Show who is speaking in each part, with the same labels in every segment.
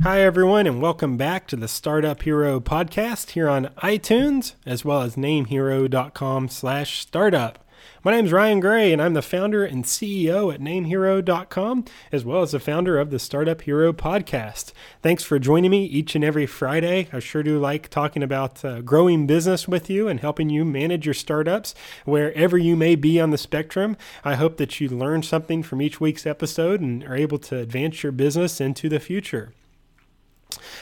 Speaker 1: Hi, everyone, and welcome back to the Startup Hero podcast here on iTunes, as well as namehero.com slash startup. My name is Ryan Gray, and I'm the founder and CEO at namehero.com, as well as the founder of the Startup Hero podcast. Thanks for joining me each and every Friday. I sure do like talking about uh, growing business with you and helping you manage your startups wherever you may be on the spectrum. I hope that you learn something from each week's episode and are able to advance your business into the future.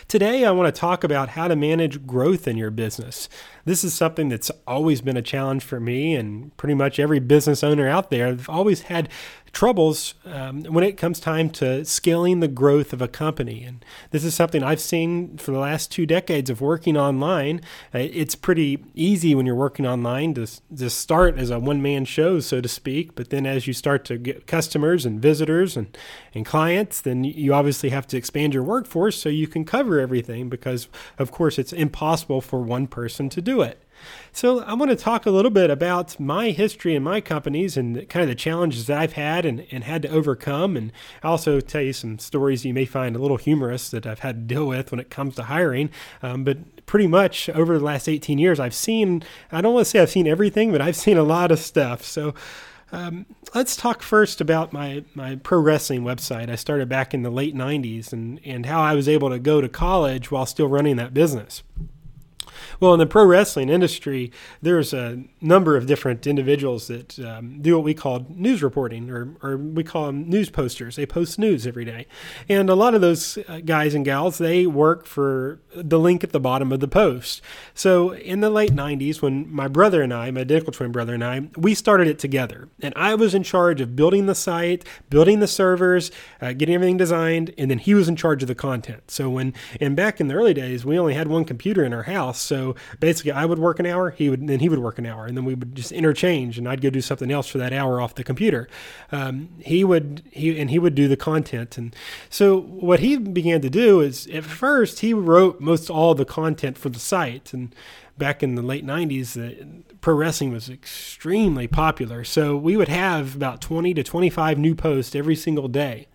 Speaker 1: Today, I want to talk about how to manage growth in your business. This is something that's always been a challenge for me and pretty much every business owner out there. I've always had troubles um, when it comes time to scaling the growth of a company. And this is something I've seen for the last two decades of working online. Uh, it's pretty easy when you're working online to, to start as a one man show, so to speak. But then as you start to get customers and visitors and, and clients, then you obviously have to expand your workforce so you can cover everything because, of course, it's impossible for one person to do it. So, I want to talk a little bit about my history and my companies and kind of the challenges that I've had and, and had to overcome. And I'll also tell you some stories you may find a little humorous that I've had to deal with when it comes to hiring. Um, but pretty much over the last 18 years, I've seen, I don't want to say I've seen everything, but I've seen a lot of stuff. So, um, let's talk first about my, my pro wrestling website. I started back in the late 90s and, and how I was able to go to college while still running that business. Well, in the pro wrestling industry, there's a number of different individuals that um, do what we call news reporting, or, or we call them news posters. They post news every day. And a lot of those uh, guys and gals, they work for the link at the bottom of the post. So in the late 90s, when my brother and I, my identical twin brother and I, we started it together. And I was in charge of building the site, building the servers, uh, getting everything designed, and then he was in charge of the content. So when, and back in the early days, we only had one computer in our house. So basically, I would work an hour, he would, then he would work an hour, and then we would just interchange, and I'd go do something else for that hour off the computer. Um, he would he and he would do the content, and so what he began to do is at first he wrote most all the content for the site, and back in the late 90s, the pro wrestling was extremely popular. So we would have about 20 to 25 new posts every single day.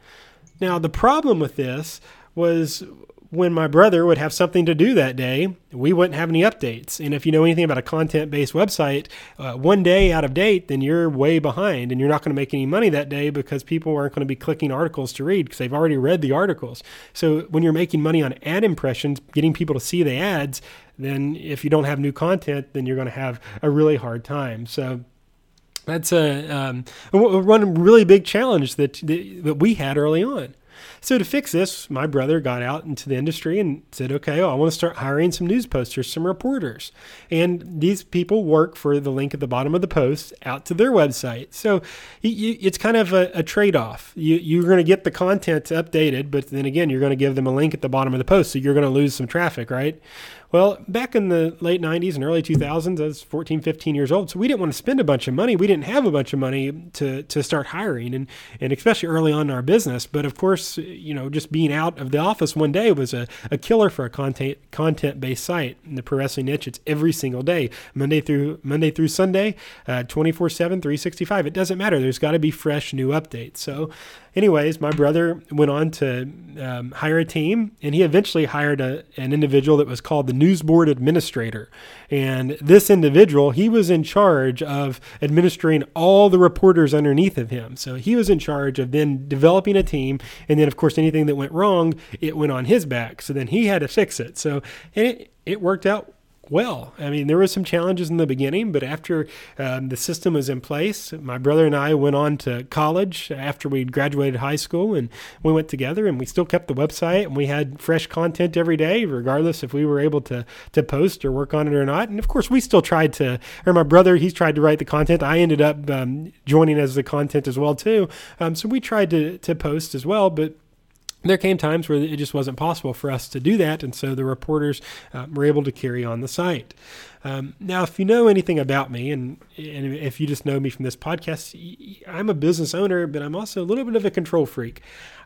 Speaker 1: Now, the problem with this was when my brother would have something to do that day, we wouldn't have any updates. And if you know anything about a content based website, uh, one day out of date, then you're way behind and you're not going to make any money that day because people aren't going to be clicking articles to read because they've already read the articles. So when you're making money on ad impressions, getting people to see the ads, then if you don't have new content, then you're going to have a really hard time. So that's a um, one really big challenge that, that we had early on. So to fix this, my brother got out into the industry and said, okay, well, I want to start hiring some news posters, some reporters. And these people work for the link at the bottom of the post out to their website. So it's kind of a, a trade off. You, you're going to get the content updated, but then again, you're going to give them a link at the bottom of the post. So you're going to lose some traffic, right? Well, back in the late 90s and early 2000s, I was 14, 15 years old, so we didn't want to spend a bunch of money. We didn't have a bunch of money to, to start hiring, and, and especially early on in our business. But of course, you know, just being out of the office one day was a, a killer for a content content based site. In the pro wrestling niche, it's every single day, Monday through Monday through Sunday, uh, 24 7, 365. It doesn't matter. There's got to be fresh new updates. So anyways, my brother went on to um, hire a team, and he eventually hired a, an individual that was called the news board administrator. And this individual, he was in charge of administering all the reporters underneath of him. So he was in charge of then developing a team, and then of course anything that went wrong, it went on his back. So then he had to fix it. So it it worked out well. I mean, there were some challenges in the beginning, but after um, the system was in place, my brother and I went on to college after we graduated high school, and we went together, and we still kept the website, and we had fresh content every day, regardless if we were able to to post or work on it or not. And of course, we still tried to. Or my brother, he's tried to write the content. I ended up um, joining as the content as well too. Um, so we tried to to post as well, but there came times where it just wasn't possible for us to do that, and so the reporters uh, were able to carry on the site. Um, now, if you know anything about me, and, and if you just know me from this podcast, I'm a business owner, but I'm also a little bit of a control freak.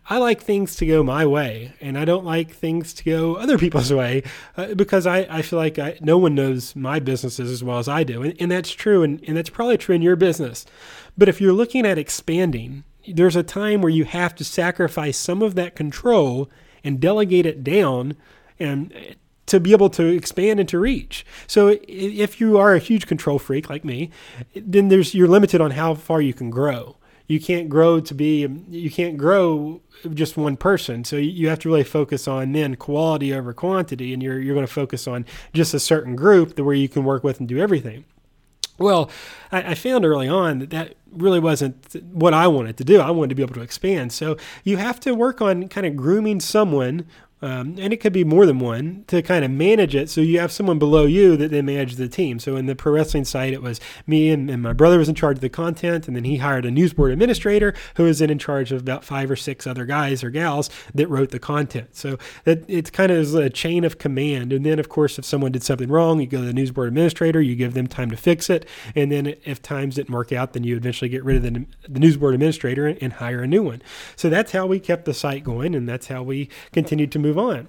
Speaker 1: I like things to go my way, and I don't like things to go other people's way uh, because I, I feel like I, no one knows my businesses as well as I do. And, and that's true, and, and that's probably true in your business. But if you're looking at expanding, there's a time where you have to sacrifice some of that control and delegate it down and uh, to be able to expand and to reach. So if you are a huge control freak like me, then there's you're limited on how far you can grow. You can't grow to be um, you can't grow just one person. So you have to really focus on then quality over quantity and you're you're going to focus on just a certain group where you can work with and do everything. Well, I, I, found early on that that really wasn't what I wanted to do. I wanted to be able to expand. So you have to work on kind of grooming someone um, and it could be more than one to kind of manage it. So you have someone below you that then manages the team. So in the pro wrestling site, it was me and, and, my brother was in charge of the content, and then he hired a news board administrator who was then in charge of about five or six other guys or gals that wrote the content. So that it's kind of a chain of command. And then of course, if someone did something wrong, you go to the news board administrator, you give them time to fix it, and then if times didn't work out, then you eventually get rid of the, the news board administrator and, and hire a new one. So that's how we kept the site going, and that's how we continued to move on.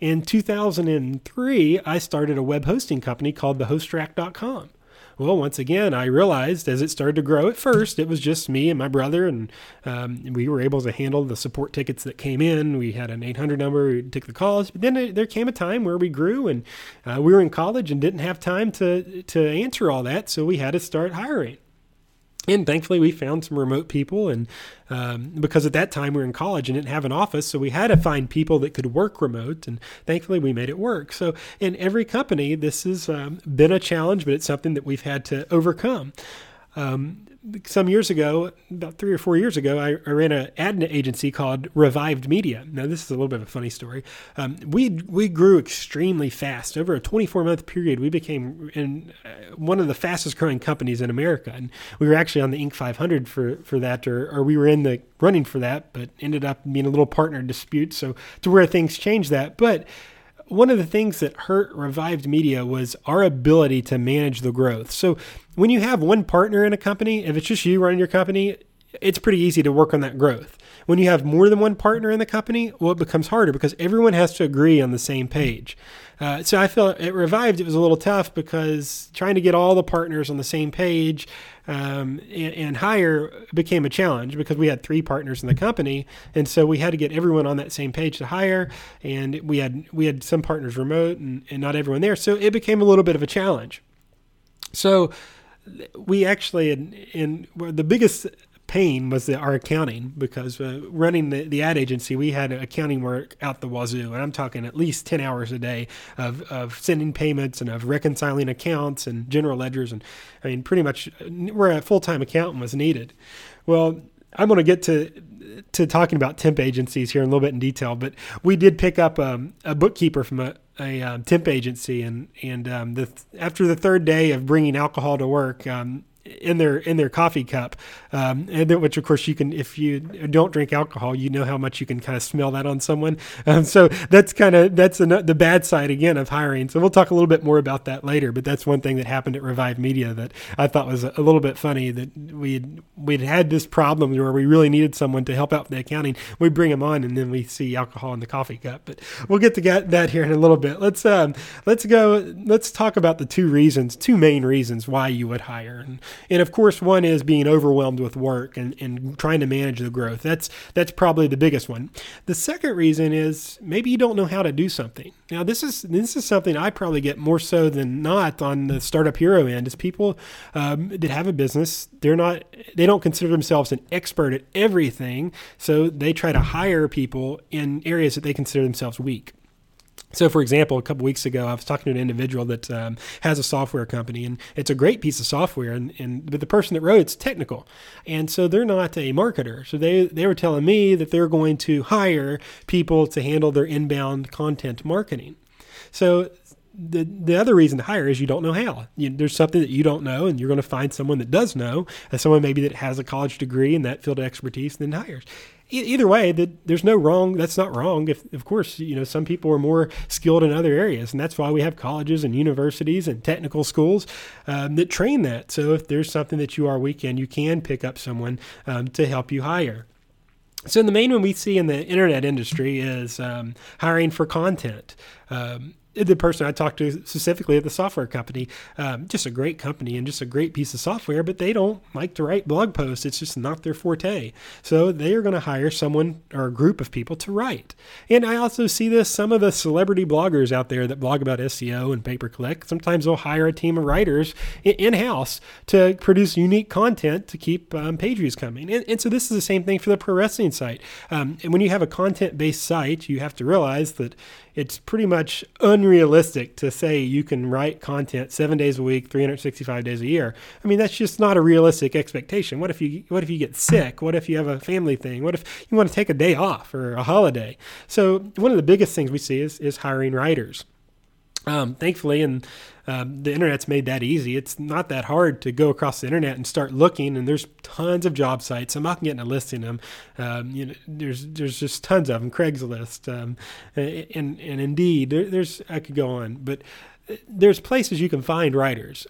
Speaker 1: In 2003, I started a web hosting company called thehostrack.com. Well, once again, I realized as it started to grow at first, it was just me and my brother, and um, we were able to handle the support tickets that came in. We had an 800 number, we took the calls. But then it, there came a time where we grew, and uh, we were in college and didn't have time to to answer all that, so we had to start hiring. And thankfully, we found some remote people, and um, because at that time we were in college and didn't have an office, so we had to find people that could work remote. And thankfully, we made it work. So, in every company, this has um, been a challenge, but it's something that we've had to overcome. Um, some years ago, about three or four years ago, I, I, ran an ad agency called Revived Media. Now, this is a little bit of a funny story. Um, we we grew extremely fast over a 24 month period. We became in uh, one of the fastest growing companies in America, and we were actually on the Inc. 500 for for that, or, or we were in the running for that, but ended up being a little partner dispute. So to where things changed that, but one of the things that hurt revived media was our ability to manage the growth. So when you have one partner in a company, if it's just you running your company, it's pretty easy to work on that growth. When you have more than one partner in the company, well, it becomes harder because everyone has to agree on the same page. Uh, so I feel it revived. It was a little tough because trying to get all the partners on the same page um, and, and, hire became a challenge because we had three partners in the company, and so we had to get everyone on that same page to hire. And we had we had some partners remote and, and not everyone there, so it became a little bit of a challenge. So we actually in, in the biggest pain was the, our accounting because uh, running the, the ad agency, we had accounting work out the wazoo. And I'm talking at least 10 hours a day of, of sending payments and of reconciling accounts and general ledgers. And I mean, pretty much where a full time accountant was needed. Well, I'm going to get to to talking about temp agencies here in a little bit in detail, but we did pick up um, a bookkeeper from a, a um, temp agency, and and um, the after the third day of bringing alcohol to work, um, in their in their coffee cup, um, and then, which of course you can if you don't drink alcohol, you know how much you can kind of smell that on someone. Um, so that's kind of that's the, the bad side again of hiring. So we'll talk a little bit more about that later. But that's one thing that happened at Revive Media that I thought was a, a little bit funny that we we'd had this problem where we really needed someone to help out with the accounting. We bring them on, and then we see alcohol in the coffee cup. But we'll get to get that here in a little bit. Let's um, let's go. Let's talk about the two reasons, two main reasons why you would hire. And and of course, one is being overwhelmed with work and, and trying to manage the growth. That's that's probably the biggest one. The second reason is maybe you don't know how to do something. Now, this is this is something I probably get more so than not on the startup hero end. Is people um, that have a business, they're not they don't consider themselves an expert at everything, so they try to hire people in areas that they consider themselves weak. So, for example, a couple weeks ago, I was talking to an individual that um, has a software company, and it's a great piece of software. And, and but the person that wrote it's technical, and so they're not a marketer. So they they were telling me that they're going to hire people to handle their inbound content marketing. So the the other reason to hire is you don't know how. You, there's something that you don't know, and you're going to find someone that does know, as someone maybe that has a college degree in that field of expertise, and then hires either way, that there's no wrong. That's not wrong. If of course you know some people are more skilled in other areas, and that's why we have colleges and universities and technical schools um, that train that. So if there's something that you are weak in, you can pick up someone um, to help you hire. So the main one we see in the internet industry is um, hiring for content. Um, the person I talked to specifically at the software company, um, just a great company and just a great piece of software, but they don't like to write blog posts. It's just not their forte. So they are going to hire someone or a group of people to write. And I also see this some of the celebrity bloggers out there that blog about SEO and pay per click. Sometimes they'll hire a team of writers in house to produce unique content to keep um, page views coming. And, and, so this is the same thing for the pro wrestling site. Um, and when you have a content based site, you have to realize that it's pretty much unrealistic to say you can write content seven days a week, 365 days a year. I mean, that's just not a realistic expectation. What if you what if you get sick? What if you have a family thing? What if you want to take a day off or a holiday? So one of the biggest things we see is is hiring writers. Um, thankfully, and um, the internet's made that easy. It's not that hard to go across the internet and start looking, and there's tons of job sites. I'm not getting a listing them. Um, you know, there's there's just tons of them. Craigslist, um, and and Indeed. There, there's I could go on, but uh, there's places you can find writers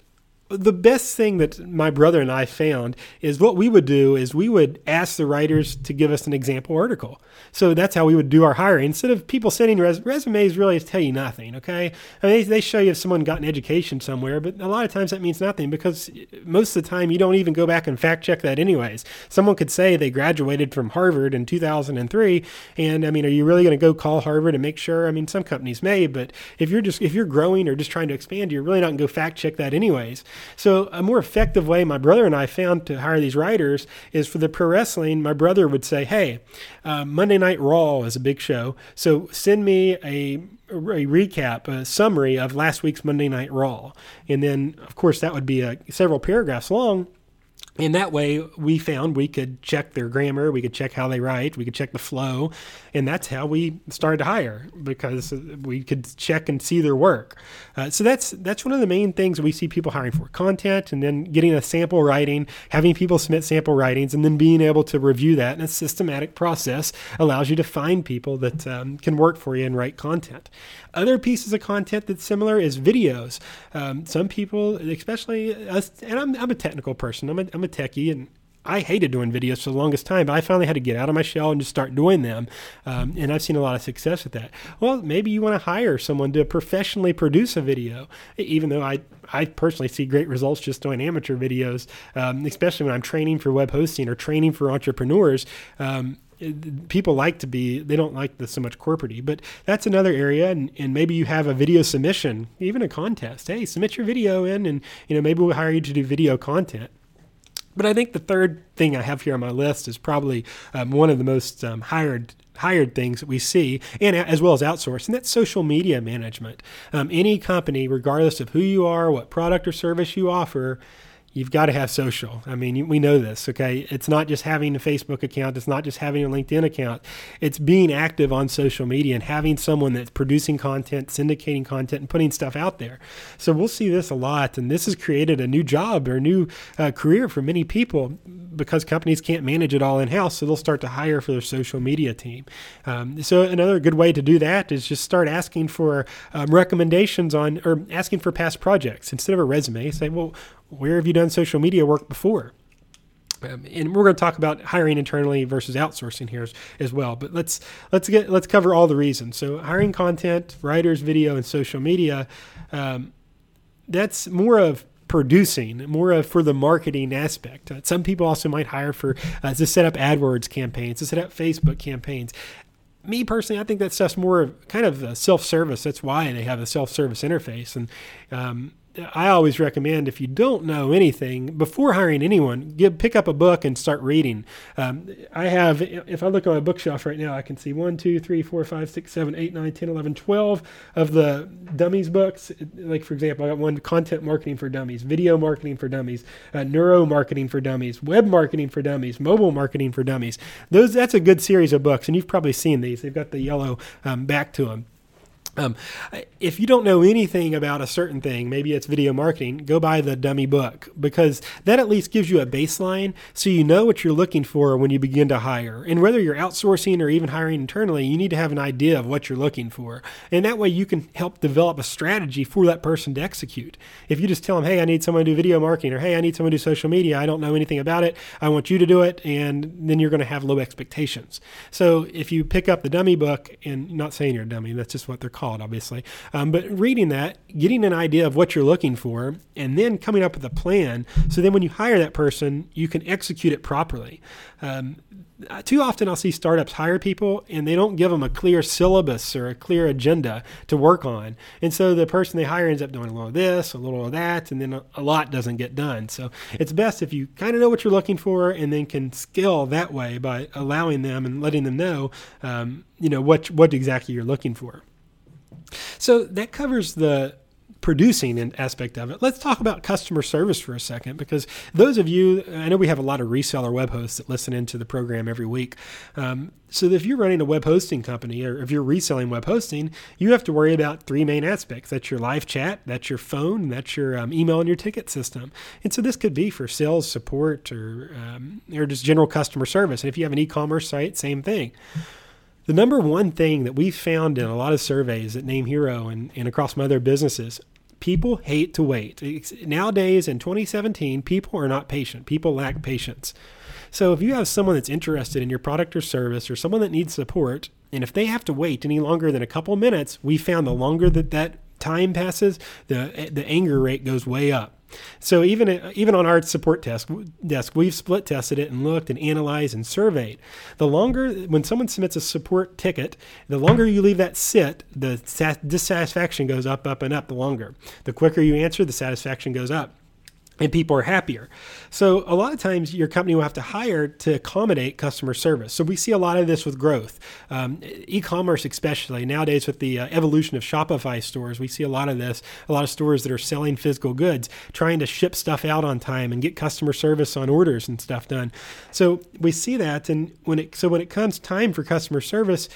Speaker 1: the best thing that my brother and I found is what we would do is we would ask the writers to give us an example article. So that's how we would do our hiring. Instead of people sending res- resumes, really tell you nothing. Okay, I mean they, they show you if someone got an education somewhere, but a lot of times that means nothing because most of the time you don't even go back and fact check that anyways. Someone could say they graduated from Harvard in 2003, and I mean, are you really going to go call Harvard and make sure? I mean, some companies may, but if you're just if you're growing or just trying to expand, you're really not going to go fact check that anyways. So, a more effective way my brother and I found to hire these writers is for the pro wrestling. My brother would say, Hey, uh, Monday Night Raw is a big show. So, send me a a recap, a summary of last week's Monday Night Raw. And then, of course, that would be a, several paragraphs long in that way, we found we could check their grammar, we could check how they write, we could check the flow, and that's how we started to hire because we could check and see their work. Uh, so that's that's one of the main things we see people hiring for: content, and then getting a sample writing, having people submit sample writings, and then being able to review that in a systematic process allows you to find people that um, can work for you and write content. Other pieces of content that's similar is videos. Um, some people, especially us, and I'm, I'm a technical person. I'm a, I'm a techie, and I hated doing videos for the longest time, but I finally had to get out of my shell and just start doing them. Um, and I've seen a lot of success with that. Well, maybe you want to hire someone to professionally produce a video, even though I, I personally see great results just doing amateur videos, um, especially when I'm training for web hosting or training for entrepreneurs. Um, people like to be they don't like the so much corporatey but that's another area and, and maybe you have a video submission even a contest hey submit your video in and you know maybe we'll hire you to do video content but I think the third thing I have here on my list is probably um, one of the most um, hired hired things that we see, and as well as outsource, and that's social media management. Um, any company, regardless of who you are, what product or service you offer, you've got to have social. I mean, we know this, okay? It's not just having a Facebook account, it's not just having a LinkedIn account. It's being active on social media and having someone that's producing content, syndicating content, and putting stuff out there. So we'll see this a lot, and this has created a new job or a new uh, career for many people because companies can't manage it all in house, so they'll start to hire for their social media team. Um, so another good way to do that is just start asking for um, recommendations on or asking for past projects instead of a resume. Say, well, where have you done social media work before? Um, and we're going to talk about hiring internally versus outsourcing here as, as, well. But let's let's get let's cover all the reasons. So hiring content, writers, video, and social media. Um, that's more of producing, more of for the marketing aspect. Uh, some people also might hire for uh, to set up AdWords campaigns, to set up Facebook campaigns. Me personally, I think that stuff's more kind of self-service. That's why they have a self-service interface, and um, I always recommend if you don't know anything before hiring anyone, pick up a book and start reading. Um, I have, if I look on my bookshelf right now, I can see one, two, three, four, five, six, seven, eight, nine, 10, 11, 12 of the dummies books. Like, for example, I got one content marketing for dummies, video marketing for dummies, uh, neuro marketing for dummies, web marketing for dummies, mobile marketing for dummies. Those That's a good series of books, and you've probably seen these. They've got the yellow um, back to them. Um, if you don't know anything about a certain thing, maybe it's video marketing, go buy the dummy book because that at least gives you a baseline so you know what you're looking for when you begin to hire. And whether you're outsourcing or even hiring internally, you need to have an idea of what you're looking for. And that way you can help develop a strategy for that person to execute. If you just tell them, hey, I need someone to do video marketing or hey, I need someone to do social media, I don't know anything about it, I want you to do it, and then you're going to have low expectations. So if you pick up the dummy book, and not saying you're a dummy, that's just what they're called obviously. Um, but reading that, getting an idea of what you're looking for, and then coming up with a plan. So then when you hire that person, you can execute it properly. Um, too often I'll see startups hire people and they don't give them a clear syllabus or a clear agenda to work on. And so the person they hire ends up doing a little of this, a little of that, and then a, a lot doesn't get done. So it's best if you kind of know what you're looking for and then can scale that way by allowing them and letting them know, um, you know, what, what exactly you're looking for. So that covers the producing an aspect of it. Let's talk about customer service for a second because those of you, I know we have a lot of reseller web hosts that listen into the program every week. Um, so if you're running a web hosting company or if you're reselling web hosting, you have to worry about three main aspects. That's your live chat, that's your phone, that's your um, email and your ticket system. And so this could be for sales support or, um, or just general customer service. And if you have an e-commerce site, same thing. The number one thing that we've found in a lot of surveys at Name Hero and, and across my other businesses, people hate to wait. Nowadays in 2017, people are not patient. People lack patience. So if you have someone that's interested in your product or service or someone that needs support, and if they have to wait any longer than a couple minutes, we found the longer that that time passes, the the anger rate goes way up. So even even on our support desk, desk, we've split tested it and looked and analyzed and surveyed. The longer when someone submits a support ticket, the longer you leave that sit, the dissatisfaction goes up, up, and up. The longer, the quicker you answer, the satisfaction goes up and people are happier. So a lot of times your company will have to hire to accommodate customer service. So we see a lot of this with growth, um, e-commerce especially nowadays with the uh, evolution of Shopify stores. We see a lot of this. A lot of stores that are selling physical goods, trying to ship stuff out on time and get customer service on orders and stuff done. So we see that, and when it so when it comes time for customer service,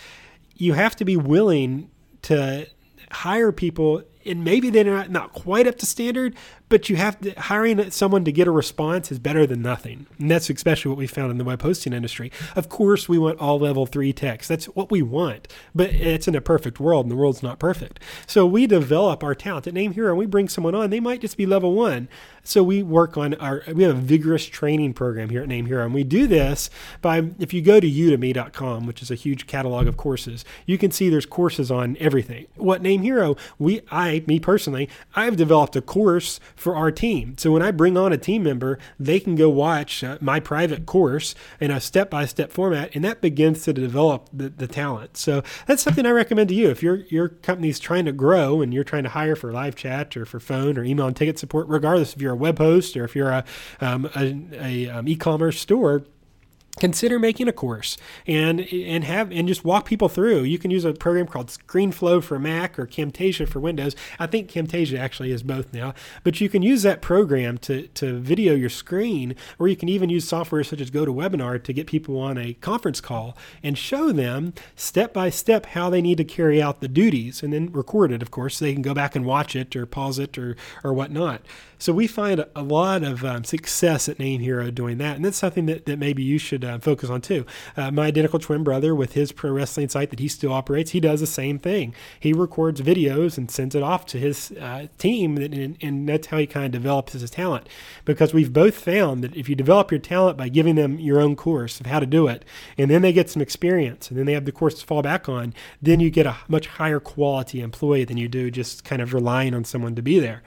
Speaker 1: you have to be willing to hire people and maybe they're not, not quite up to standard, but you have to hiring someone to get a response is better than nothing. And that's especially what we found in the web hosting industry. Of course, we want all level three techs. That's what we want, but it's in a perfect world, and the world's not perfect. So we develop our talent at Name Hero, and we bring someone on. They might just be level one. So we work on our. We have a vigorous training program here at Name Hero, and we do this by if you go to udemy.com, which is a huge catalog of courses, you can see there's courses on everything. What Name Hero, we, I, me personally, I've developed a course for our team. So when I bring on a team member, they can go watch uh, my private course in a step by step format, and that begins to develop the, the talent. So that's something I recommend to you. If your your company's trying to grow and you're trying to hire for live chat or for phone or email and ticket support, regardless if you're a web host or if you're a, um, a, a um, e-commerce store, consider making a course and and have and just walk people through. You can use a program called ScreenFlow for Mac or Camtasia for Windows. I think Camtasia actually is both now, but you can use that program to to video your screen, or you can even use software such as GoToWebinar to get people on a conference call and show them step by step how they need to carry out the duties, and then record it. Of course, so they can go back and watch it or pause it or or whatnot. So we find a lot of um, success at Name Hero doing that, and that's something that, that maybe you should uh, focus on too. Uh, my identical twin brother, with his pro wrestling site that he still operates, he does the same thing. He records videos and sends it off to his uh, team, and, and that's how he kind of develops his talent. Because we've both found that if you develop your talent by giving them your own course of how to do it, and then they get some experience, and then they have the course to fall back on, then you get a much higher quality employee than you do just kind of relying on someone to be there.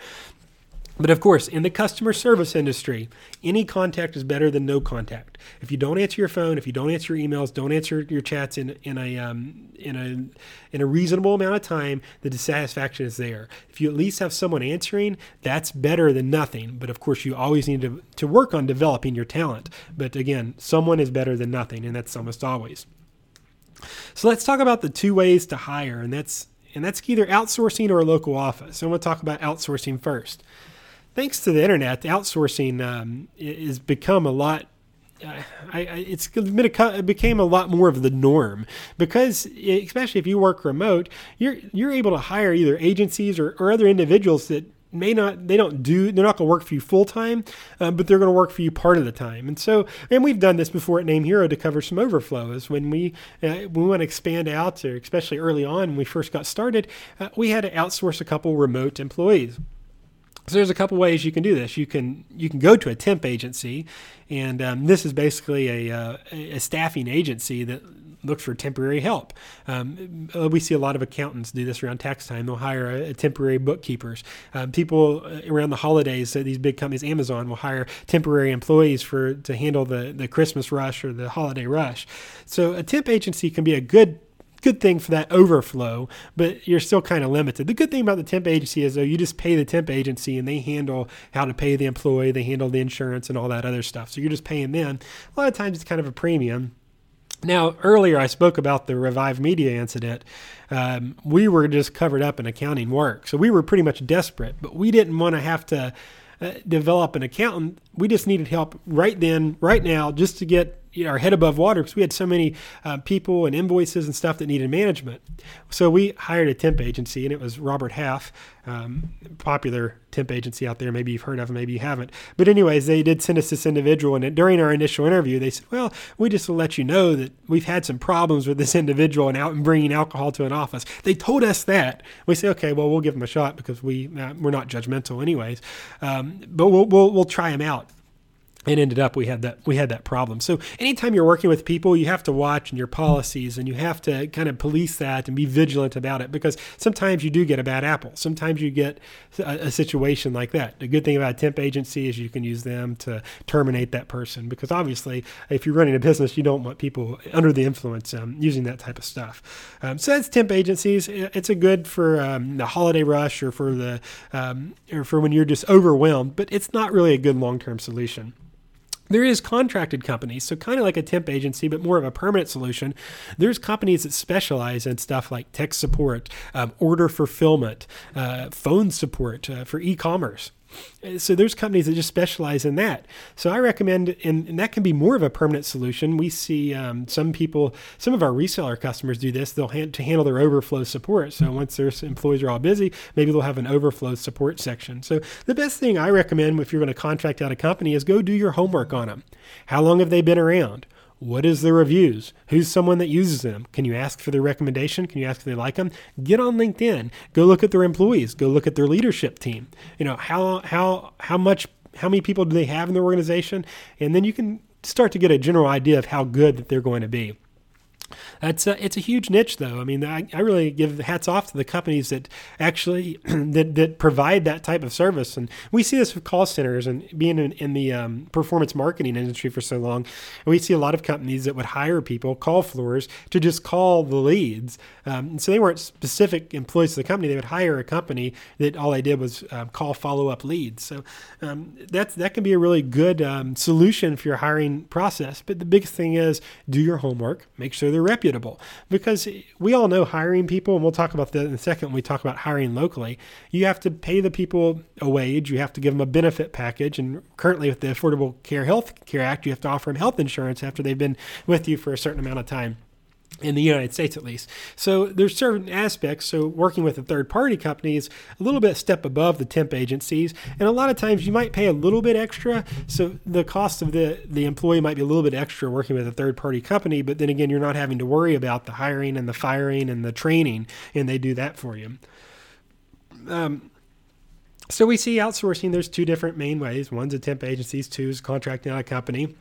Speaker 1: But of course, in the customer service industry, any contact is better than no contact. If you don't answer your phone, if you don't answer your emails, don't answer your chats in, in a um, in a in a reasonable amount of time, the dissatisfaction is there. If you at least have someone answering, that's better than nothing. But of course, you always need to to work on developing your talent. But again, someone is better than nothing, and that's almost always. So let's talk about the two ways to hire, and that's and that's either outsourcing or a local office. I'm going to talk about outsourcing first thanks to the internet, the outsourcing um, has become a lot. Uh, I, I, it's been a, it became a lot more of the norm because, especially if you work remote, you're you're able to hire either agencies or, or other individuals that may not they don't do they're not going to work for you full time uh, but they're going to work for you part of the time and so and we've done this before at name hero to cover some overflows when we uh, we want to expand out or especially early on when we first got started uh, we had to outsource a couple remote employees so there's a couple ways you can do this. You can you can go to a temp agency, and um, this is basically a, uh, a staffing agency that looks for temporary help. Um, uh, we see a lot of accountants do this around tax time. They'll hire a, a temporary bookkeepers. Um, people uh, around the holidays, so these big companies, Amazon, will hire temporary employees for to handle the the Christmas rush or the holiday rush. So a temp agency can be a good good thing for that overflow, but you're still kind of limited. The good thing about the temp agency is though you just pay the temp agency and they handle how to pay the employee, they handle the insurance and all that other stuff. So you're just paying them. A lot of times it's kind of a premium. Now, earlier I spoke about the Revive Media incident. Um, we were just covered up in accounting work. So we were pretty much desperate, but we didn't want to have to uh, develop an accountant. We just needed help right then, right now, just to get our head above water because we had so many uh, people and invoices and stuff that needed management. So we hired a temp agency, and it was Robert Half, um, popular temp agency out there. Maybe you've heard of them, maybe you haven't. But anyways, they did send us this individual, and during our initial interview, they said, "Well, we just will let you know that we've had some problems with this individual and out and bringing alcohol to an office." They told us that. We say, "Okay, well, we'll give them a shot because we uh, we're not judgmental, anyways, um, but we'll, we'll we'll try them out." And ended up we had that we had that problem. So anytime you're working with people you have to watch and your policies and you have to kind of police that and be vigilant about it because sometimes you do get a bad apple. Sometimes you get a, a situation like that. The good thing about a temp agency is you can use them to terminate that person because obviously if you're running a business you don't want people under the influence um, using that type of stuff. Um, so that's temp agencies. It's a good for um, the holiday rush or for the um, or for when you're just overwhelmed but it's not really a good long-term solution there is contracted companies, so kind of like a temp agency, but more of a permanent solution. There's companies that specialize in stuff like tech support, um, order fulfillment, uh, phone support uh, for e-commerce. So there's companies that just specialize in that. So I recommend, and, and that can be more of a permanent solution. We see um, some people, some of our reseller customers do this. They'll hand, to handle their overflow support. So once their employees are all busy, maybe they'll have an overflow support section. So the best thing I recommend if you're going to contract out a company is go do your homework on them. How long have they been around? What is the reviews? Who's someone that uses them? Can you ask for their recommendation? Can you ask if they like them? Get on LinkedIn. Go look at their employees. Go look at their leadership team. You know how how how much how many people do they have in their organization, and then you can start to get a general idea of how good that they're going to be. It's a, it's a huge niche, though. I mean, I, I really give hats off to the companies that actually that, that provide that type of service. And we see this with call centers and being in, in the um, performance marketing industry for so long. And we see a lot of companies that would hire people, call floors, to just call the leads. Um, so they weren't specific employees of the company. They would hire a company that all they did was um, call follow up leads. So um, that's that can be a really good um, solution for your hiring process. But the biggest thing is do your homework, make sure they're reputable. Because we all know hiring people, and we'll talk about that in a second when we talk about hiring locally. You have to pay the people a wage, you have to give them a benefit package, and currently with the Affordable Care Health Care Act, you have to offer them health insurance after they've been with you for a certain amount of time in the United States at least. So there's certain aspects. So working with a third party company is a little bit step above the temp agencies. And a lot of times you might pay a little bit extra. So the cost of the, the employee might be a little bit extra working with a third party company. But then again, you're not having to worry about the hiring and the firing and the training, and they do that for you. Um, so we see outsourcing, there's two different main ways. One's a temp agencies, two is contracting out a company.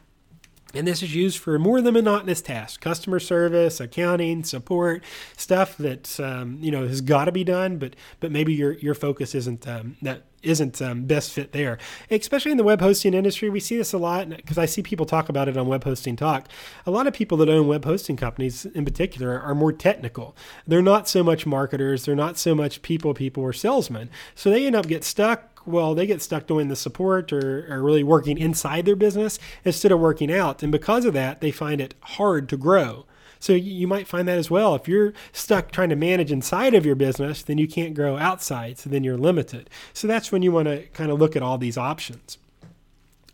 Speaker 1: And this is used for more than monotonous tasks, customer service, accounting, support, stuff that um, you know has got to be done, but but maybe your your focus isn't um, that isn't um, best fit there. Especially in the web hosting industry, we see this a lot because I see people talk about it on Web Hosting Talk. A lot of people that own web hosting companies, in particular, are more technical. They're not so much marketers. They're not so much people, people, or salesmen. So they end up get stuck well, they get stuck doing the support or, or really working inside their business instead of working out. And because of that, they find it hard to grow. So you might find that as well. If you're stuck trying to manage inside of your business, then you can't grow outside. So then you're limited. So that's when you want to kind of look at all these options.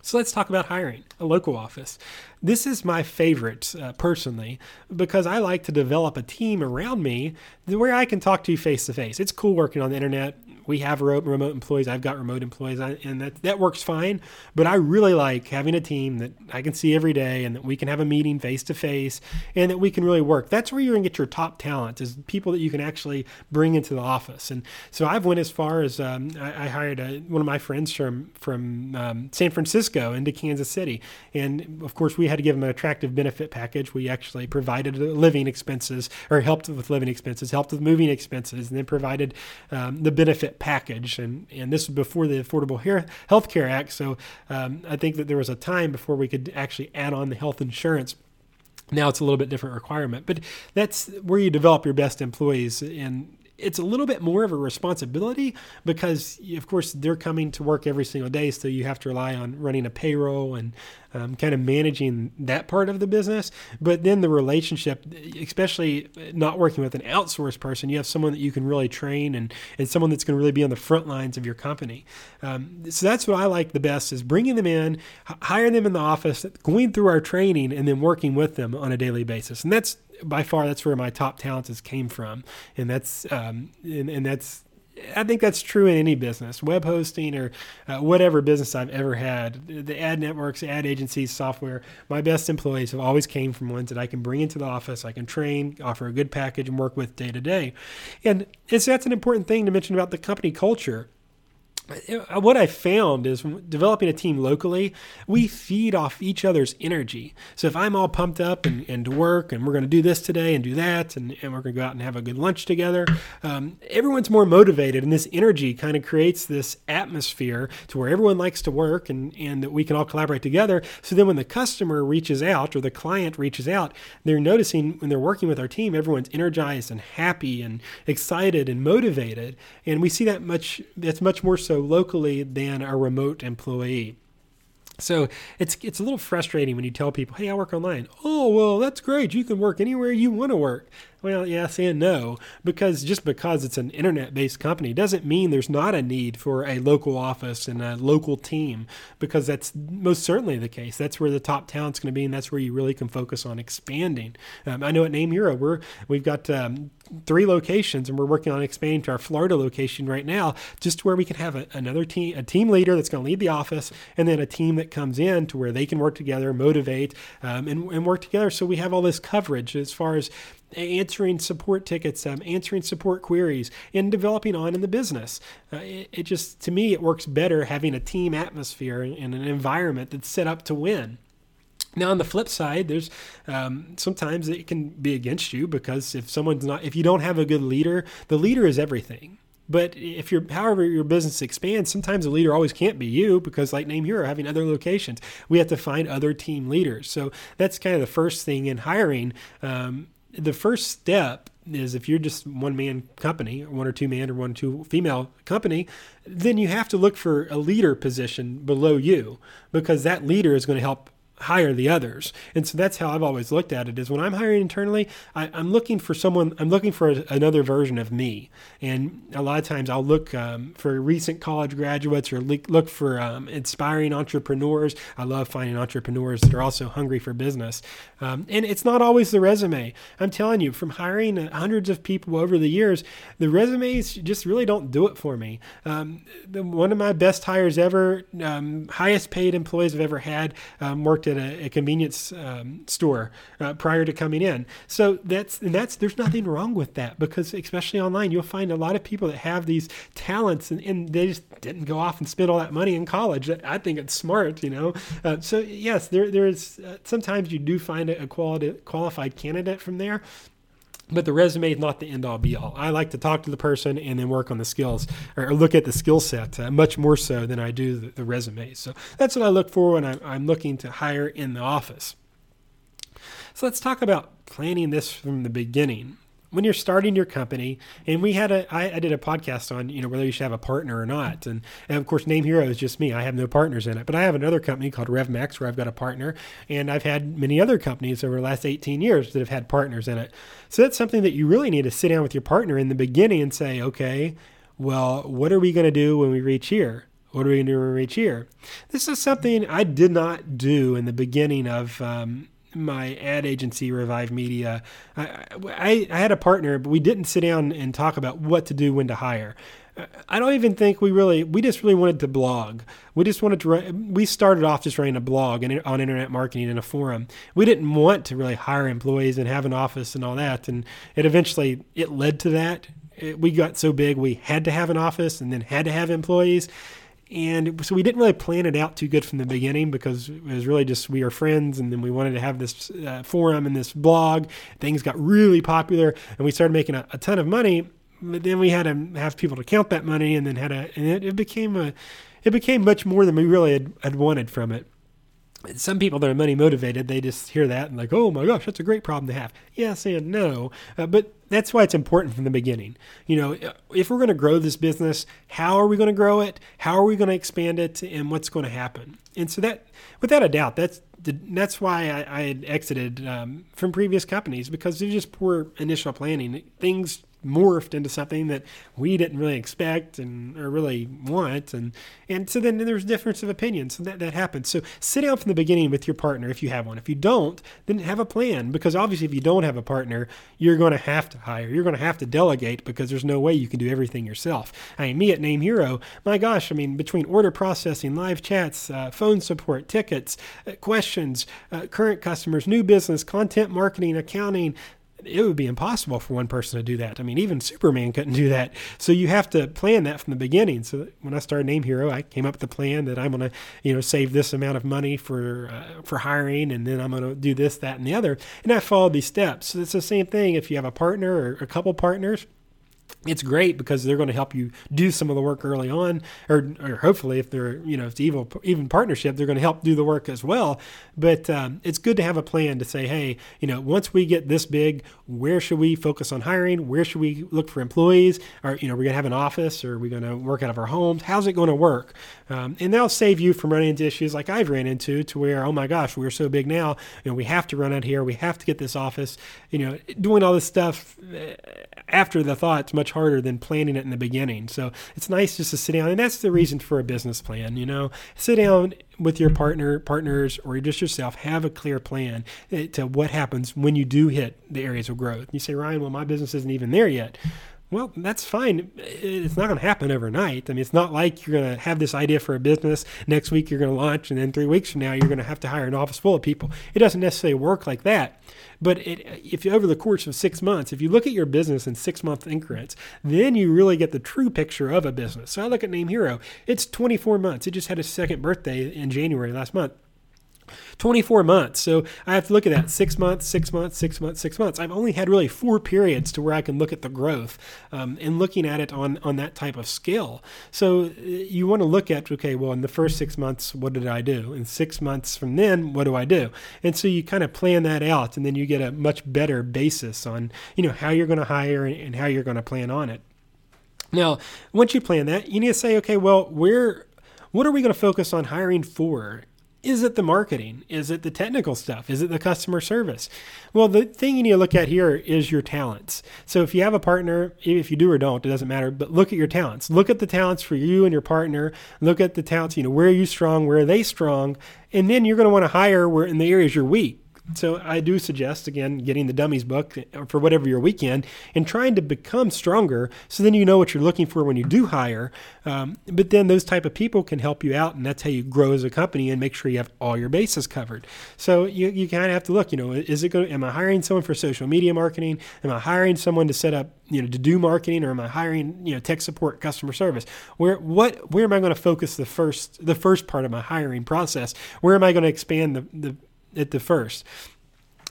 Speaker 1: So let's talk about hiring a local office. This is my favorite uh, personally because I like to develop a team around me where I can talk to you face to face. It's cool working on the internet we have remote employees. I've got remote employees, and that that works fine. But I really like having a team that I can see every day, and that we can have a meeting face to face, and that we can really work. That's where you're gonna get your top talent is people that you can actually bring into the office. And so I've went as far as um, I, I, hired a, one of my friends from from um, San Francisco into Kansas City, and of course we had to give him an attractive benefit package. We actually provided living expenses or helped with living expenses, helped with moving expenses, and then provided um, the benefit package. And, and this was before the Affordable Health Care Act. So um, I think that there was a time before we could actually add on the health insurance now it's a little bit different requirement but that's where you develop your best employees and it's a little bit more of a responsibility because, of course, they're coming to work every single day. So you have to rely on running a payroll and um, kind of managing that part of the business. But then the relationship, especially not working with an outsourced person, you have someone that you can really train and, and someone that's going to really be on the front lines of your company. Um, so that's what I like the best is bringing them in, hiring them in the office, going through our training, and then working with them on a daily basis. And that's by far that's where my top talents came from, and that's um, and, and that's I think that's true in any business, web hosting or uh, whatever business I've ever had. The ad networks, ad agencies, software. My best employees have always came from ones that I can bring into the office, I can train, offer a good package, and work with day to day. And it's that's an important thing to mention about the company culture what I found is developing a team locally, we feed off each other's energy. So if I'm all pumped up and, and to work and we're going to do this today and do that and, and we're going to go out and have a good lunch together, um, everyone's more motivated and this energy kind of creates this atmosphere to where everyone likes to work and, and that we can all collaborate together. So then when the customer reaches out or the client reaches out, they're noticing when they're working with our team, everyone's energized and happy and excited and motivated. And we see that much, that's much more so locally than a remote employee. So it's it's a little frustrating when you tell people, "Hey, I work online." Oh, well, that's great. You can work anywhere you want to work. Well, yes and no, because just because it's an internet based company doesn't mean there's not a need for a local office and a local team, because that's most certainly the case. That's where the top talent's going to be, and that's where you really can focus on expanding. Um, I know at Name Hero, we're, we've got um, three locations, and we're working on expanding to our Florida location right now, just where we can have a, another team, a team leader that's going to lead the office, and then a team that comes in to where they can work together, motivate, um, and, and work together. So we have all this coverage as far as answering support tickets, um, answering support queries, and developing on in the business. Uh, it, it, just, to me, it works better having a team atmosphere and an environment that's set up to win. Now, on the flip side, there's um, sometimes it can be against you because if someone's not, if you don't have a good leader, the leader is everything. But if you're, however, your business expands, sometimes the leader always can't be you because, like Name Hero, having other locations, we have to find other team leaders. So that's kind of the first thing in hiring. Um, the first step is if you're just one man company, one or two man or one or two female company, then you have to look for a leader position below you because that leader is going to help hire the others. And so that's how I've always looked at it is when I'm hiring internally, I, am looking for someone, I'm looking for a, another version of me. And a lot of times I'll look um, for recent college graduates or look for um, inspiring entrepreneurs. I love finding entrepreneurs that are also hungry for business. Um, and it's not always the resume. I'm telling you, from hiring hundreds of people over the years, the resumes just really don't do it for me. Um, the, one of my best hires ever, um, highest paid employees I've ever had, um, worked at a, a convenience um, store uh, prior to coming in. So that's and that's there's nothing wrong with that because especially online you'll find a lot of people that have these talents and, and they just didn't go off and spend all that money in college. I think it's smart, you know. Uh, so yes, there there is uh, sometimes you do find a, quality qualified candidate from there, but the resume is not the end all be all. I like to talk to the person and then work on the skills or look at the skill set uh, much more so than I do the, the resume. So that's what I look for when I'm, I'm looking to hire in the office. So let's talk about planning this from the beginning when you're starting your company, and we had a, I, I did a podcast on, you know, whether you should have a partner or not. And, and of course, Name Hero is just me. I have no partners in it. But I have another company called RevMax where I've got a partner. And I've had many other companies over the last 18 years that have had partners in it. So that's something that you really need to sit down with your partner in the beginning and say, okay, well, what are we going to do when we reach here? What are we going to do when we reach here? This is something I did not do in the beginning of um, my ad agency, Revive Media, I, I, I, had a partner, but we didn't sit down and talk about what to do when to hire. I don't even think we really, we just really wanted to blog. We just wanted to, we started off just running a blog and on internet marketing in a forum. We didn't want to really hire employees and have an office and all that. And it eventually, it led to that. It, we got so big, we had to have an office and then had to have employees and so we didn't really plan it out too good from the beginning because it was really just we are friends and then we wanted to have this uh, forum and this blog. Things got really popular and we started making a, a, ton of money. But then we had to have people to count that money and then had a and it, it became a it became much more than we really had, had wanted from it. Some people that are money motivated, they just hear that and like, oh my gosh, that's a great problem to have. Yes and no, uh, but that's why it's important from the beginning. You know, if we're going to grow this business, how are we going to grow it? How are we going to expand it? And what's going to happen? And so that, without a doubt, that's that's why I, I had exited um, from previous companies because there's just poor initial planning. Things morphed into something that we didn't really expect and or really want and and so then there's difference of opinion so that that happens. So sit down from the beginning with your partner if you have one. If you don't then have a plan because obviously if you don't have a partner you're going to have to hire you're going to have to delegate because there's no way you can do everything yourself. I mean me at name hero my gosh i mean between order processing live chats uh, phone support tickets uh, questions uh, current customers new business content marketing accounting it would be impossible for one person to do that. I mean, even Superman couldn't do that. So you have to plan that from the beginning. So when I started Name Hero, I came up with the plan that I'm going to, you know, save this amount of money for uh, for hiring, and then I'm going to do this, that, and the other. And I followed these steps. So it's the same thing if you have a partner or a couple partners it's great because they're going to help you do some of the work early on, or, or hopefully, if they're you know it's evil even partnership, they're going to help do the work as well. But um, it's good to have a plan to say, hey, you know, once we get this big, where should we focus on hiring? Where should we look for employees? Or you know, we're going to have an office, or are we going to work out of our homes? How's it going to work? Um, and that'll save you from running into issues like I've ran into, to where oh my gosh, we're so big now, you know, we have to run out here, we have to get this office. You know, doing all this stuff eh, after the thought's much harder than planning it in the beginning. So it's nice just to sit down, and that's the reason for a business plan. You know, sit down with your partner, partners, or just yourself. Have a clear plan eh, to what happens when you do hit the areas of growth. You say, Ryan, well, my business isn't even there yet. Well, that's fine. It's not going to happen overnight. I mean, it's not like you're going to have this idea for a business. Next week, you're going to launch, and then three weeks from now, you're going to have to hire an office full of people. It doesn't necessarily work like that. But it, if you, over the course of six months, if you look at your business in six month increments, then you really get the true picture of a business. So I look at Name Hero. It's 24 months. It just had a second birthday in January last month. 24 months. So I have to look at that six months, six months, six months, six months. I've only had really four periods to where I can look at the growth um, and looking at it on, on that type of scale. So uh, you want to look at, okay, well, in the first six months, what did I do? In six months from then, what do I do? And so you kind of plan that out and then you get a much better basis on, you know, how you're going to hire and how you're going to plan on it. Now, once you plan that, you need to say, okay, well, where what are we going to focus on hiring for? Is it the marketing? Is it the technical stuff? Is it the customer service? Well, the thing you need to look at here is your talents. So if you have a partner, if you do or don't, it doesn't matter, but look at your talents. Look at the talents for you and your partner. Look at the talents, you know, where are you strong? Where are they strong? And then you're going to want to hire where in the areas you're weak. So I do suggest again getting the dummies book for whatever your weekend and trying to become stronger. So then you know what you're looking for when you do hire. Um, but then those type of people can help you out, and that's how you grow as a company and make sure you have all your bases covered. So you, you kind of have to look. You know, is it going? Am I hiring someone for social media marketing? Am I hiring someone to set up you know to do marketing, or am I hiring you know tech support, customer service? Where what where am I going to focus the first the first part of my hiring process? Where am I going to expand the the at the first.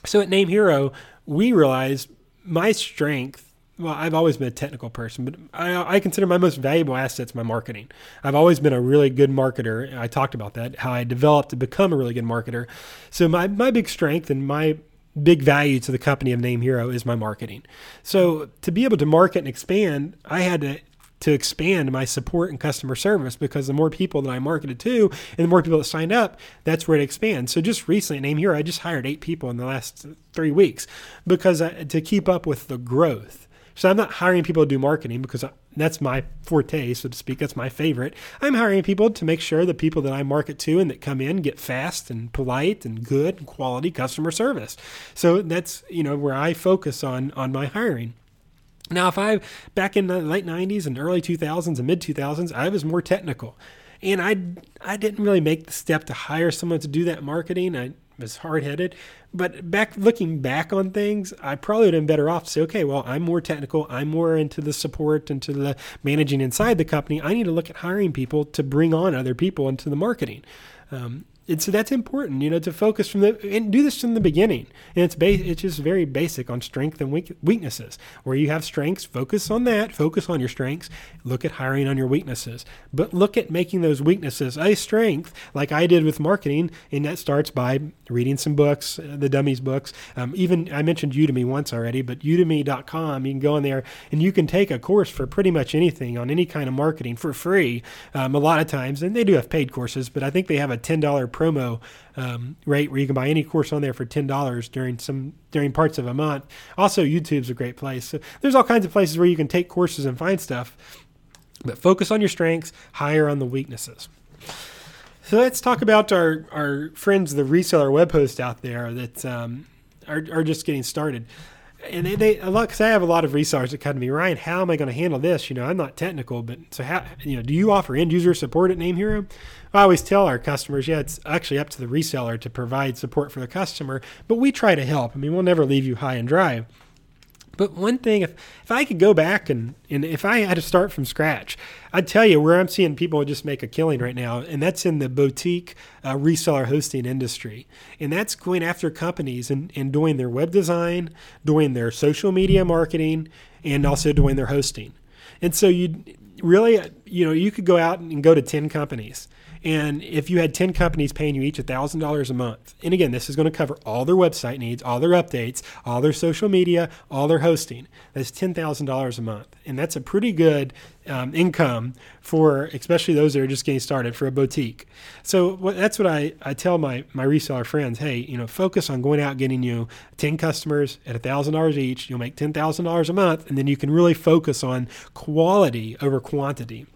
Speaker 1: So at Name Hero, we realized my strength. Well, I've always been a technical person, but I, I, consider my most valuable assets my marketing. I've always been a really good marketer. I talked about that, how I developed to become a really good marketer. So my, my big strength and my big value to the company of Name Hero is my marketing. So to be able to market and expand, I had to to expand my support and customer service because the more people that I marketed to and the more people that signed up, that's where it expands. So just recently, Name Hero, I just hired eight people in the last three weeks because I, to keep up with the growth. So I'm not hiring people to do marketing because that's my forte, so to speak. That's my favorite. I'm hiring people to make sure the people that I market to and that come in get fast and polite and good and quality customer service. So that's you know where I focus on on my hiring. Now, if I back in the late '90s and early 2000s and mid 2000s, I was more technical, and I I didn't really make the step to hire someone to do that marketing. I was hard headed, but back looking back on things, I probably would have been better off to say, okay, well, I'm more technical, I'm more into the support, and to the managing inside the company. I need to look at hiring people to bring on other people into the marketing. Um, and so that's important, you know, to focus from the and do this from the beginning. And it's ba- it's just very basic on strength and weak- weaknesses. Where you have strengths, focus on that. Focus on your strengths. Look at hiring on your weaknesses, but look at making those weaknesses a strength, like I did with marketing. And that starts by reading some books, uh, the dummies books. Um, even I mentioned Udemy once already, but Udemy.com, you can go in there and you can take a course for pretty much anything on any kind of marketing for free. Um, a lot of times, and they do have paid courses, but I think they have a ten dollar promo um, rate where you can buy any course on there for ten dollars during some during parts of a month. Also, YouTube's a great place. So there's all kinds of places where you can take courses and find stuff. But focus on your strengths, hire on the weaknesses. So let's talk about our, our friends, the reseller web hosts out there that um, are, are just getting started and they, they a lot because I have a lot of resellers that come to me, Ryan. How am I going to handle this? You know, I'm not technical, but so how you know, do you offer end user support at Name Hero? I always tell our customers, yeah, it's actually up to the reseller to provide support for the customer, but we try to help. I mean, we'll never leave you high and dry. But one thing, if, if I could go back and, and if I had to start from scratch, I'd tell you where I'm seeing people just make a killing right now, and that's in the boutique uh, reseller hosting industry. And that's going after companies and, and doing their web design, doing their social media marketing, and also doing their hosting. And so you really, you know, you could go out and go to 10 companies and if you had 10 companies paying you each $1,000 a month, and again, this is going to cover all their website needs, all their updates, all their social media, all their hosting, that's $10,000 a month. And that's a pretty good um, income for especially those that are just getting started for a boutique. So what, that's what I, I tell my, my reseller friends, hey, you know, focus on going out getting you 10 customers at $1,000 each. You'll make $10,000 a month, and then you can really focus on quality over quantity.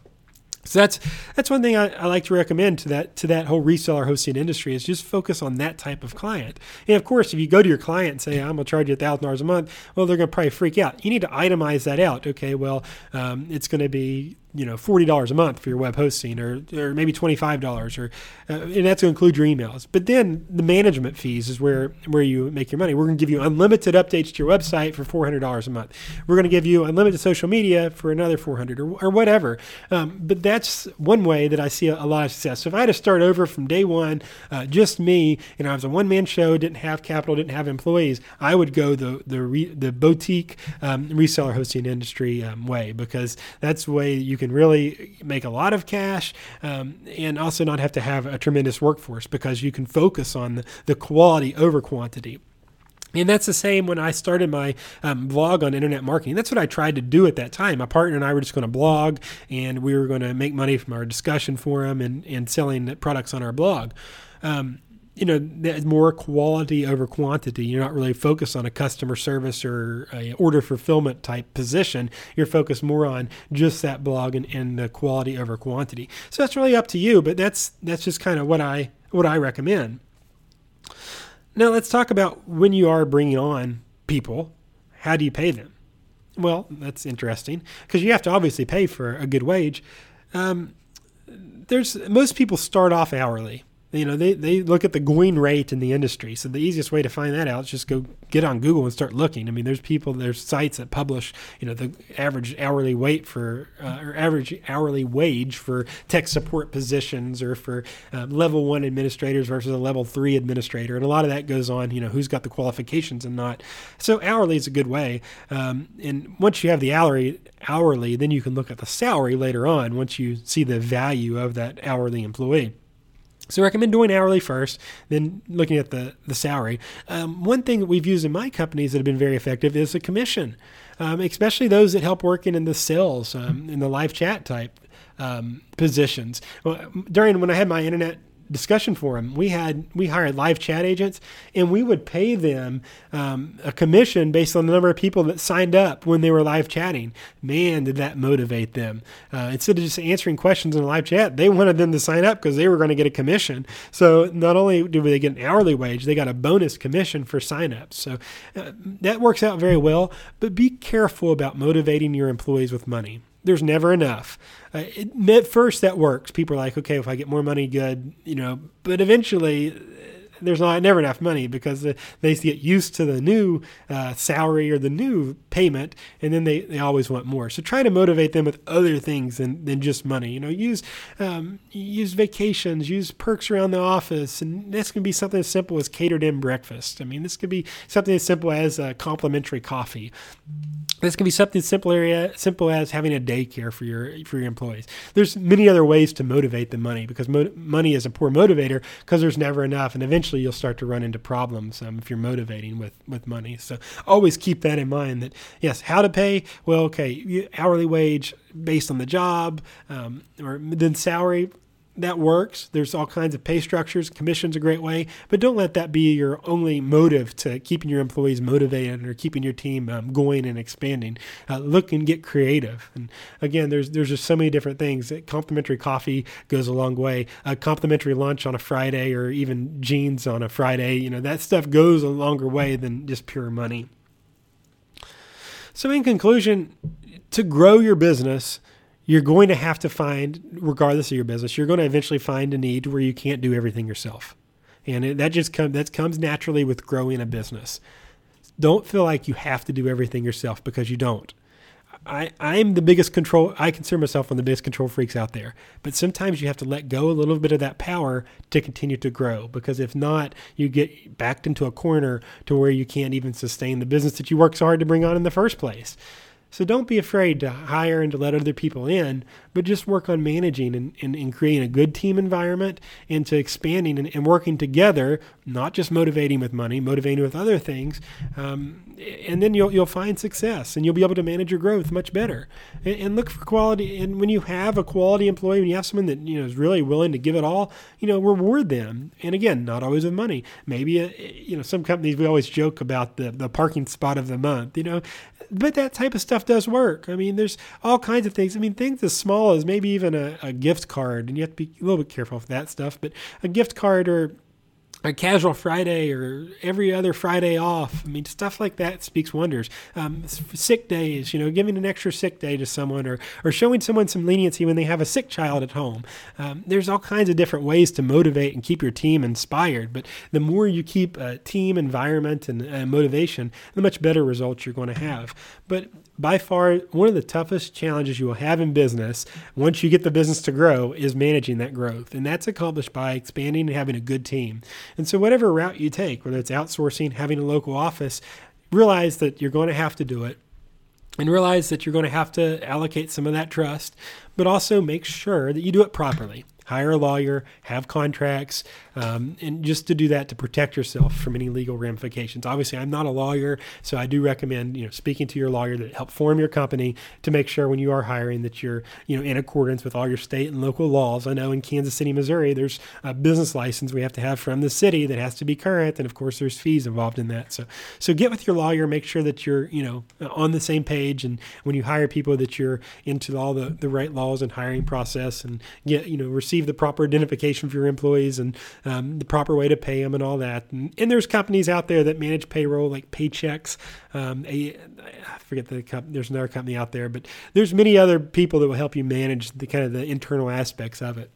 Speaker 1: So that's that's one thing I, I, like to recommend to that to that whole reseller hosting industry is just focus on that type of client. And of course, if you go to your client and say, "I'm gonna charge you thousand dollars a month," well, they're gonna probably freak out. You need to itemize that out. Okay, well, um, it's gonna be you know forty dollars a month for your web hosting, or or maybe twenty five dollars, or uh, and that's to include your emails. But then the management fees is where where you make your money. We're going to give you unlimited updates to your website for four hundred dollars a month. We're going to give you unlimited social media for another four hundred, or or whatever. Um, but that's one way that I see a, a, lot of success. So if I had to start over from day one, uh, just me, and I was a one man show, didn't have capital, didn't have employees, I would go the the re, the boutique um, reseller hosting industry um, way because that's the way you can can really make a lot of cash um, and also not have to have a tremendous workforce because you can focus on the, quality over quantity. And that's the same when I started my um, blog on internet marketing. That's what I tried to do at that time. My partner and I were just going to blog and we were going to make money from our discussion forum and, and selling products on our blog. Um, you know, more quality over quantity. You're not really focused on a customer service or order fulfillment type position. You're focused more on just that blog and, and the quality over quantity. So that's really up to you, but that's that's just kind of what I what I recommend. Now let's talk about when you are bringing on people. How do you pay them? Well, that's interesting because you have to obviously pay for a good wage. Um, there's most people start off hourly you know, they, they look at the going rate in the industry. So the easiest way to find that out is just go get on Google and start looking. I mean, there's people, there's sites that publish, you know, the average hourly weight for, uh, or average hourly wage for tech support positions or for uh, level one administrators versus a level three administrator. And a lot of that goes on, you know, who's got the qualifications and not. So hourly is a good way. Um, and once you have the hourly, hourly, then you can look at the salary later on once you see the value of that hourly employee. So I recommend doing hourly first, then looking at the, the salary. Um, one thing that we've used in my companies that have been very effective is a commission, um, especially those that help working in the sales, um, in the live chat type um, positions. Well, during when I had my internet discussion forum. We had we hired live chat agents, and we would pay them um, a commission based on the number of people that signed up when they were live chatting. Man, did that motivate them! Uh, instead of just answering questions in live chat, they wanted them to sign up because they were going to get a commission. So not only do they get an hourly wage, they got a bonus commission for signups. So uh, that works out very well. But be careful about motivating your employees with money there's never enough. Uh, it, at first, that works. People are like, okay, if I get more money, good, you know. But eventually, there's not never enough money because they get used to the new uh, salary or the new payment, and then they, they always want more. So try to motivate them with other things than, than just money. You know, use um, use vacations, use perks around the office, and this can be something as simple as catered in breakfast. I mean, this could be something as simple as a complimentary coffee. This can be something simpler, simple as having a daycare for your for your employees. There's many other ways to motivate the money because mo- money is a poor motivator because there's never enough, and eventually you'll start to run into problems um, if you're motivating with with money. So always keep that in mind. That yes, how to pay? Well, okay, hourly wage based on the job, um, or then salary that works. There's all kinds of pay structures. Commission's a great way, but don't let that be your only motive to keeping your employees motivated or keeping your team um, going and expanding. Uh, look and get creative. And again, there's there's just so many different things. Complimentary coffee goes a long way. A complimentary lunch on a Friday, or even jeans on a Friday. You know that stuff goes a longer way than just pure money. So, in conclusion, to grow your business you're going to have to find, regardless of your business, you're going to eventually find a need where you can't do everything yourself. And it, that just comes that comes naturally with growing a business. Don't feel like you have to do everything yourself because you don't. I, I'm the biggest control. I consider myself one of the biggest control freaks out there. But sometimes you have to let go a little bit of that power to continue to grow. Because if not, you get backed into a corner to where you can't even sustain the business that you worked so hard to bring on in the first place. So don't be afraid to hire and to let other people in, but just work on managing and, and, and creating a good team environment and to expanding and, and, working together, not just motivating with money, motivating with other things. Um, and then you'll, you'll find success and you'll be able to manage your growth much better. And, and, look for quality. And when you have a quality employee, when you have someone that you know is really willing to give it all, you know, reward them. And again, not always with money. Maybe, a, uh, you know, some companies, we always joke about the, the parking spot of the month, you know, but that type of stuff does work. I mean, there's all kinds of things. I mean, things as small as maybe even a, a gift card, and you have to be a little bit careful with that stuff. But a gift card or a casual Friday or every other Friday off. I mean, stuff like that speaks wonders. Um, sick days, you know, giving an extra sick day to someone or, or showing someone some leniency when they have a sick child at home. Um, there's all kinds of different ways to motivate and keep your team inspired. But the more you keep a team environment and uh, motivation, the much better results you're going to have. But by far one of the toughest challenges you will have in business once you get the business to grow is managing that growth. And that's accomplished by expanding and having a good team. And so, whatever route you take, whether it's outsourcing, having a local office, realize that you're going to have to do it and realize that you're going to have to allocate some of that trust, but also make sure that you do it properly hire a lawyer, have contracts, um, and just to do that to protect yourself from any legal ramifications. Obviously, I'm not a lawyer, so I do recommend you know speaking to your lawyer that help form your company to make sure when you are hiring that you're you know in accordance with all your state and local laws. I know in Kansas City, Missouri, there's a business license we have to have from the city that has to be current, and of course there's fees involved in that. So so get with your lawyer, make sure that you're you know on the same page, and when you hire people that you're into all the the right laws and hiring process, and get you know receive receive the proper identification for your employees and um, the proper way to pay them and all that. And, and, there's companies out there that manage payroll like Paychex. Um, a, I forget the. There's another company out there, but there's many other people that will help you manage the kind of the internal aspects of it.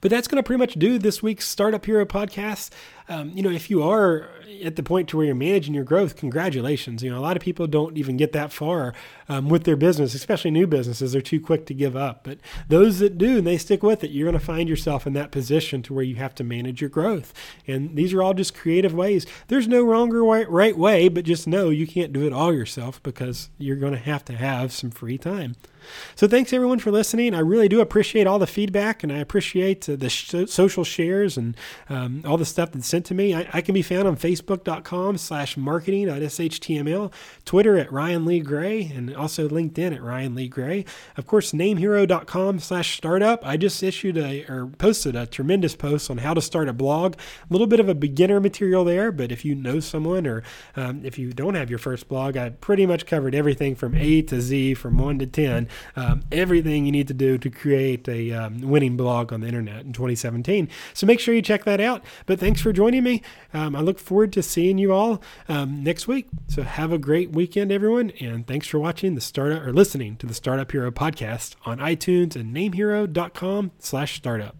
Speaker 1: But that's going to pretty much do this week's Startup Hero podcast. Um, you know, if you are at the point to where you're managing your growth, congratulations. You know, a lot of people don't even get that far um, with their business, especially new businesses. They're too quick to give up. But those that do and they stick with it, you're going to find yourself in that position to where you have to manage your growth. And these are all just creative ways. There's no wrong or right way, but just know you can't do it all yourself because you're going to have to have some free time. So thanks everyone for listening. I really do appreciate all the feedback and I appreciate uh, the sh- social shares and um, all the stuff that's sent to me. I, I can be found on facebook.com slash marketing.shtml, Twitter at Ryan Lee Gray, and also LinkedIn at Ryan Lee Gray. Of course, namehero.com slash startup. I just issued a or posted a tremendous post on how to start a blog. A little bit of a beginner material there, but if you know someone or um, if you don't have your first blog, I pretty much covered everything from A to Z, from 1 to 10, um, everything you need to do to create a um, winning blog on the internet in 2017. So make sure you check that out. But thanks for joining me. Um, I look forward to seeing you all um, next week. So have a great weekend, everyone. And thanks for watching the startup or listening to the Startup Hero podcast on iTunes and namehero.com slash startup.